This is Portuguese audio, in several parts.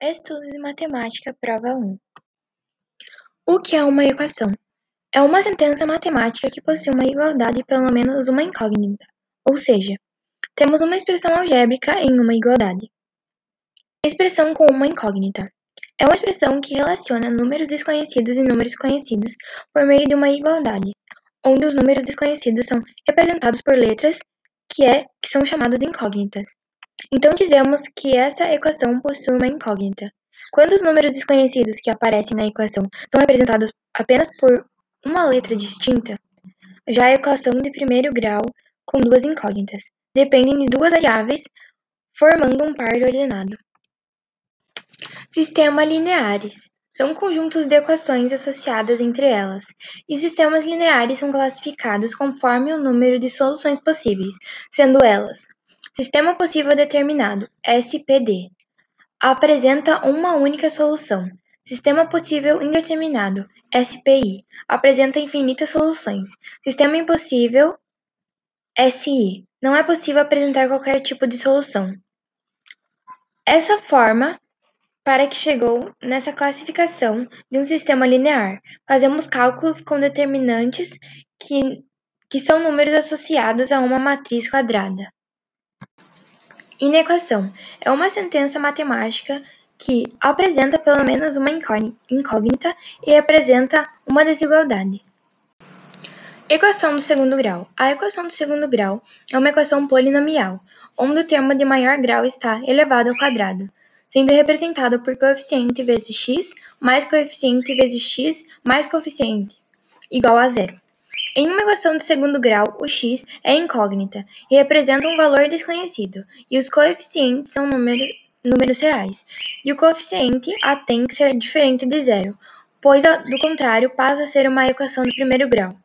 Estudos de Matemática, prova 1. O que é uma equação? É uma sentença matemática que possui uma igualdade e pelo menos uma incógnita, ou seja, temos uma expressão algébrica em uma igualdade. Expressão com uma incógnita. É uma expressão que relaciona números desconhecidos e números conhecidos por meio de uma igualdade, onde os números desconhecidos são representados por letras que, é, que são chamadas de incógnitas. Então dizemos que essa equação possui uma incógnita. Quando os números desconhecidos que aparecem na equação são representados apenas por uma letra distinta, já a equação de primeiro grau com duas incógnitas dependem de duas variáveis formando um par ordenado. Sistema lineares são conjuntos de equações associadas entre elas, e sistemas lineares são classificados conforme o número de soluções possíveis, sendo elas Sistema possível determinado (SPD) apresenta uma única solução. Sistema possível indeterminado (SPI) apresenta infinitas soluções. Sistema impossível (SI) não é possível apresentar qualquer tipo de solução. Essa forma para que chegou nessa classificação de um sistema linear. Fazemos cálculos com determinantes que, que são números associados a uma matriz quadrada. Inequação é uma sentença matemática que apresenta pelo menos uma incógnita e apresenta uma desigualdade. Equação do segundo grau. A equação do segundo grau é uma equação polinomial, onde o termo de maior grau está elevado ao quadrado, sendo representado por coeficiente vezes x mais coeficiente vezes x mais coeficiente igual a zero. Em uma equação de segundo grau, o x é incógnita e representa um valor desconhecido, e os coeficientes são números, números reais, e o coeficiente a tem que ser diferente de zero, pois, do contrário, passa a ser uma equação de primeiro grau.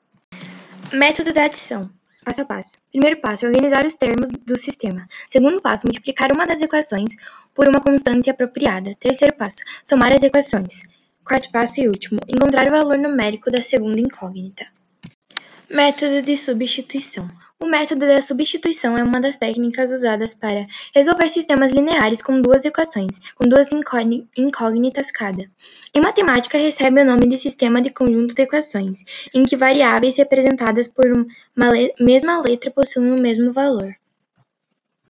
Método da adição. Passo a passo. Primeiro passo, organizar os termos do sistema. Segundo passo, multiplicar uma das equações por uma constante apropriada. Terceiro passo, somar as equações. Quarto passo e último, encontrar o valor numérico da segunda incógnita. Método de substituição. O método da substituição é uma das técnicas usadas para resolver sistemas lineares com duas equações, com duas incógnitas cada. Em matemática, recebe o nome de sistema de conjunto de equações, em que variáveis representadas por uma mesma letra possuem o mesmo valor.